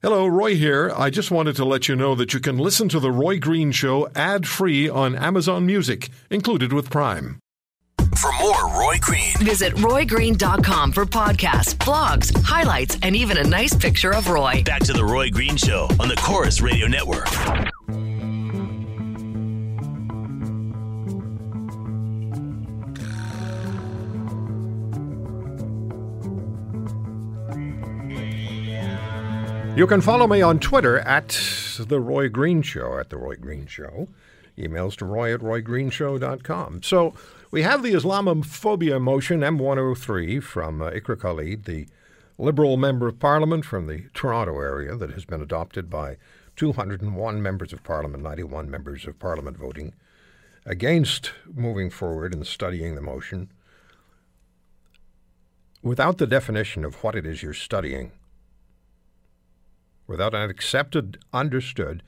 Hello, Roy here. I just wanted to let you know that you can listen to The Roy Green Show ad free on Amazon Music, included with Prime. For more Roy Green, Visit roygreen.com for podcasts, blogs, highlights, and even a nice picture of Roy. back to The Roy Green Show on the Corus Radio Network. You can follow me on Twitter at The Roy Green Show, at The Roy Green Show. Emails to roy at roygreenshow.com. So we have the Islamophobia motion M103 from uh, Iqra Khalid, the Liberal Member of Parliament from the Toronto area that has been adopted by 201 members of Parliament, 91 members of Parliament voting against moving forward and studying the motion. Without the definition of what it is you're studying, without an accepted, understood,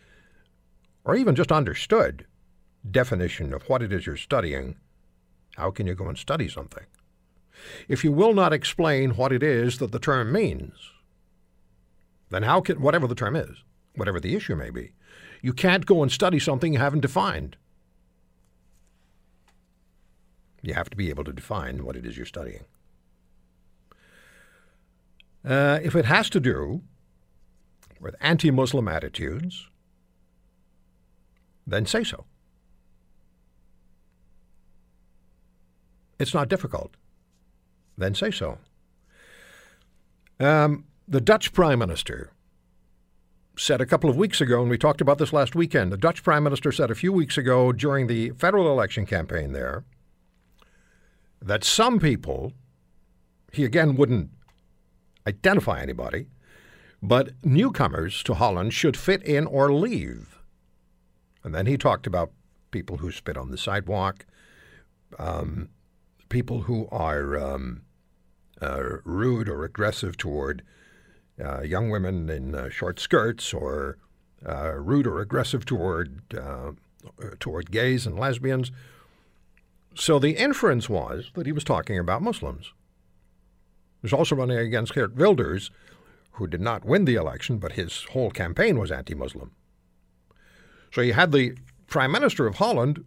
or even just understood definition of what it is you're studying, how can you go and study something? If you will not explain what it is that the term means, then how can, whatever the term is, whatever the issue may be, you can't go and study something you haven't defined. You have to be able to define what it is you're studying. Uh, if it has to do with anti Muslim attitudes, then say so. It's not difficult. Then say so. Um, the Dutch Prime Minister said a couple of weeks ago, and we talked about this last weekend, the Dutch Prime Minister said a few weeks ago during the federal election campaign there that some people, he again wouldn't identify anybody, but newcomers to Holland should fit in or leave. And then he talked about people who spit on the sidewalk, um, people who are um, uh, rude or aggressive toward uh, young women in uh, short skirts, or uh, rude or aggressive toward uh, toward gays and lesbians. So the inference was that he was talking about Muslims. He was also running against Geert Wilders, who did not win the election, but his whole campaign was anti Muslim. So you had the Prime Minister of Holland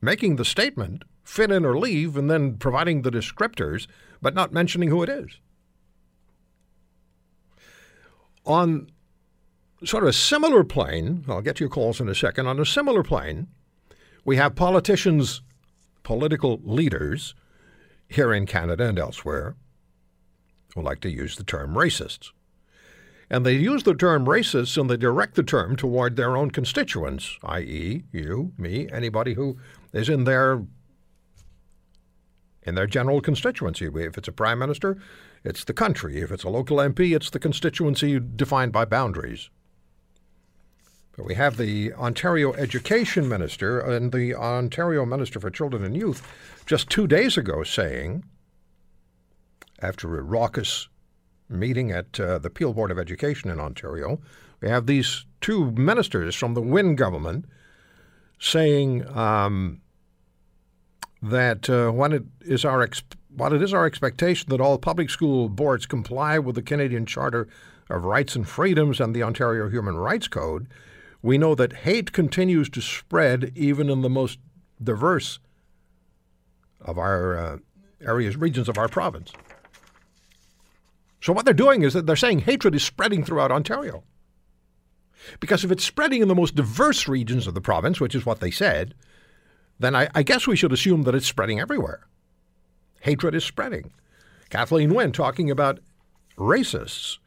making the statement, fit in or leave, and then providing the descriptors, but not mentioning who it is. On sort of a similar plane, I'll get to your calls in a second, on a similar plane, we have politicians, political leaders here in Canada and elsewhere who like to use the term racists. And they use the term racists and they direct the term toward their own constituents, i.e., you, me, anybody who is in their in their general constituency. If it's a prime minister, it's the country. If it's a local MP, it's the constituency defined by boundaries. But we have the Ontario Education Minister and the Ontario Minister for Children and Youth just two days ago saying, after a raucous meeting at uh, the Peel Board of Education in Ontario, we have these two ministers from the Wynne government saying um, that uh, when it is our ex- while it is our expectation that all public school boards comply with the Canadian Charter of Rights and Freedoms and the Ontario Human Rights Code, we know that hate continues to spread even in the most diverse of our uh, areas, regions of our province. So what they're doing is that they're saying hatred is spreading throughout Ontario. Because if it's spreading in the most diverse regions of the province, which is what they said, then I, I guess we should assume that it's spreading everywhere. Hatred is spreading. Kathleen Wynne talking about racists.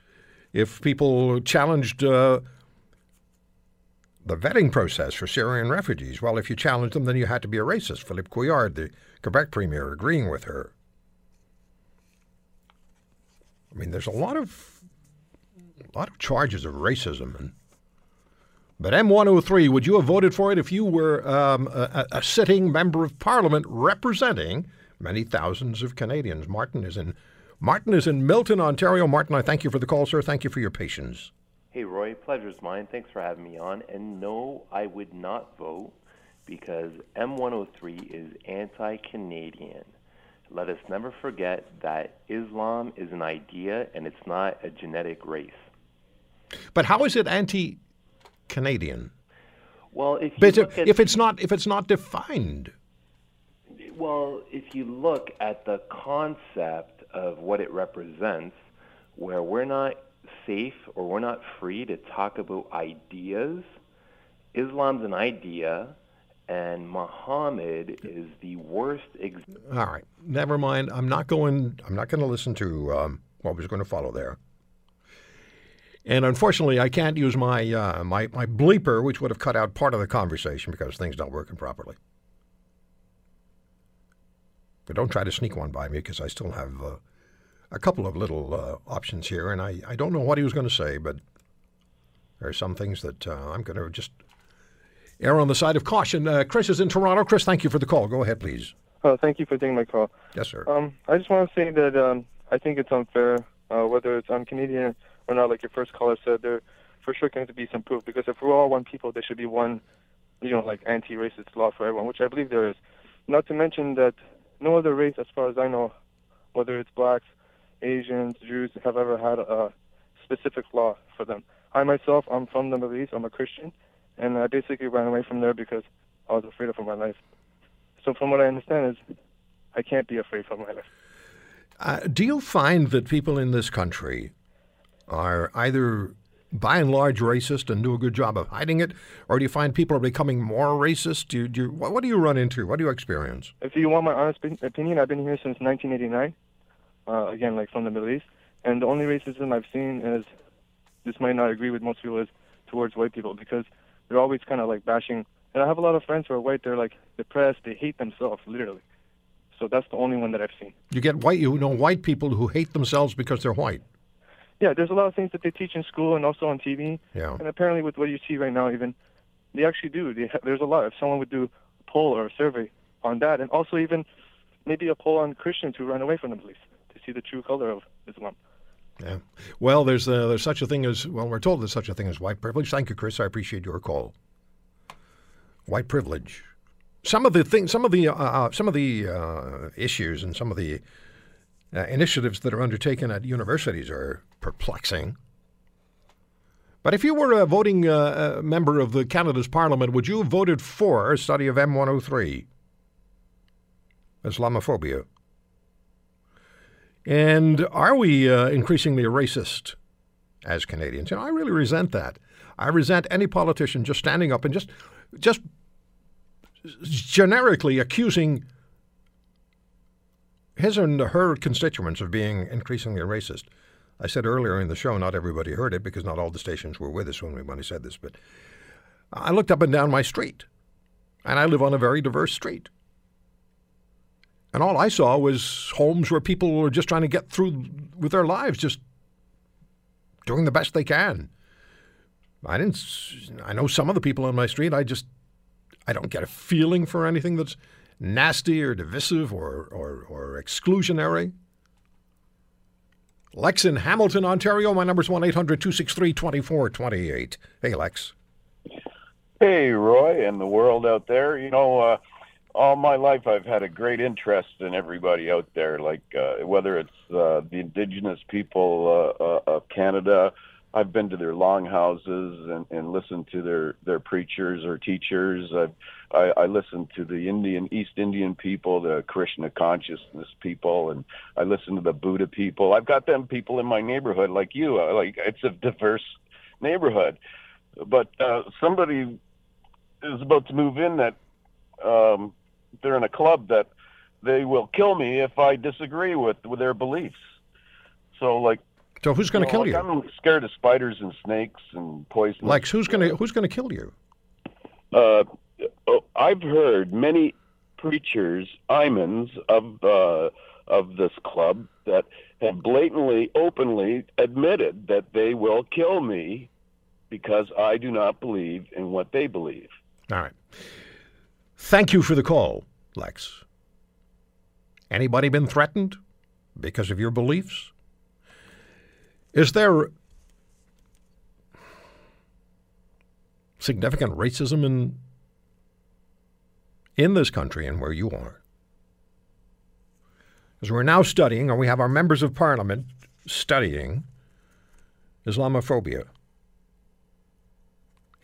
If people challenged uh, the vetting process for Syrian refugees, well, if you challenged them, then you had to be a racist. Philippe Couillard, the Quebec premier, agreeing with her. I mean, there's a lot of a lot of charges of racism and but M103, would you have voted for it if you were um, a, a, sitting member of parliament representing many thousands of Canadians? Martin is in Martin is in Milton, Ontario. Martin, I thank you for the call, sir. Thank you for your patience. Hey, Roy, pleasure's mine. Thanks for having me on. And no, I would not vote because M103 is anti Canadian. Let us never forget that Islam is an idea and it's not a genetic race. But how is it anti-Canadian? Well, if you look at if it's not if it's not defined, Well, if you look at the concept of what it represents, where we're not safe or we're not free to talk about ideas, Islam's an idea, and Muhammad is the worst example. all right, never mind. I'm not going. I'm not going to listen to um, what was going to follow there. And unfortunately, I can't use my uh, my my bleeper, which would have cut out part of the conversation because things don't working properly. But don't try to sneak one by me because I still have uh, a couple of little uh, options here, and I, I don't know what he was going to say, but there are some things that uh, I'm going to just err on the side of caution. Uh, Chris is in Toronto. Chris, thank you for the call. Go ahead, please. Oh, thank you for taking my call. Yes, sir. Um, I just want to say that um, I think it's unfair, uh, whether it's on Canadian or not. Like your first caller said, there for sure going to be some proof because if we're all one people, there should be one, you know, like anti-racist law for everyone, which I believe there is. Not to mention that no other race, as far as I know, whether it's blacks, Asians, Jews, have ever had a specific law for them. I myself, I'm from the Middle East. I'm a Christian, and I basically ran away from there because I was afraid of my life. So from what I understand is, I can't be afraid for my life. Uh, do you find that people in this country are either by and large racist and do a good job of hiding it, or do you find people are becoming more racist? Do you, do you, what, what do you run into? What do you experience? If you want my honest opinion, I've been here since 1989. Uh, again, like from the Middle East, and the only racism I've seen is this might not agree with most people is towards white people because they're always kind of like bashing. And I have a lot of friends who are white. They're like depressed. They hate themselves, literally. So that's the only one that I've seen. You get white, you know, white people who hate themselves because they're white. Yeah, there's a lot of things that they teach in school and also on TV. Yeah. And apparently, with what you see right now, even they actually do. They ha- there's a lot. If someone would do a poll or a survey on that, and also even maybe a poll on Christians who run away from the police to see the true color of Islam. Yeah. Well, there's uh, there's such a thing as well. We're told there's such a thing as white privilege. Thank you, Chris. I appreciate your call. White privilege. Some of the things, some of the uh, uh, some of the uh, issues, and some of the uh, initiatives that are undertaken at universities are perplexing. But if you were a voting uh, member of the Canada's Parliament, would you have voted for a study of M103, Islamophobia? And are we uh, increasingly racist as Canadians? You know, I really resent that. I resent any politician just standing up and just, just generically accusing his and her constituents of being increasingly racist. I said earlier in the show, not everybody heard it because not all the stations were with us when we when I said this, but I looked up and down my street, and I live on a very diverse street. And all I saw was homes where people were just trying to get through with their lives, just doing the best they can. I didn't. I know some of the people on my street. I just, I don't get a feeling for anything that's nasty or divisive or or, or exclusionary. Lex in Hamilton, Ontario. My number's 1 800 263 2428. Hey, Lex. Hey, Roy, and the world out there. You know, uh, all my life I've had a great interest in everybody out there, like uh, whether it's uh, the indigenous people uh, uh, of Canada. I've been to their longhouses and, and listened to their, their preachers or teachers. I've, I, I listen to the Indian, East Indian people, the Krishna consciousness people, and I listen to the Buddha people. I've got them people in my neighborhood like you. Uh, Like it's a diverse neighborhood. But uh, somebody is about to move in that um, they're in a club that they will kill me if I disagree with with their beliefs. So like, So who's going to kill like, you? I'm scared of spiders and snakes and poison. Lex, who's going to who's going to kill you? Uh, oh, I've heard many preachers, imams of uh, of this club that have blatantly, openly admitted that they will kill me because I do not believe in what they believe. All right. Thank you for the call, Lex. Anybody been threatened because of your beliefs? Is there significant racism in in this country and where you are? As we're now studying, or we have our members of parliament studying Islamophobia.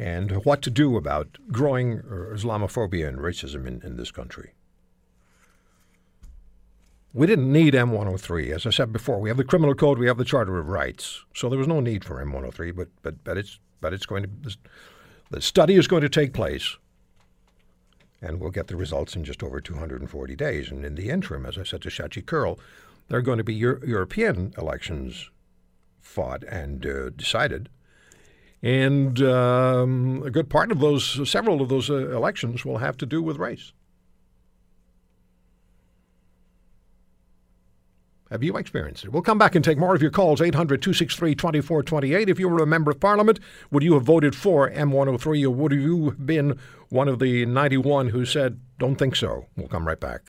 And what to do about growing Islamophobia and racism in, in this country. We didn't need M103. As I said before, we have the criminal code, we have the Charter of Rights. So there was no need for M103, but, but, but, it's, but it's going to, the study is going to take place, and we'll get the results in just over 240 days. And in the interim, as I said to Shachi Kurl, there are going to be Euro- European elections fought and uh, decided. And um, a good part of those, several of those uh, elections will have to do with race. Have you experienced it? We'll come back and take more of your calls. 800 263 2428. If you were a member of parliament, would you have voted for M103 or would you have been one of the 91 who said, don't think so? We'll come right back.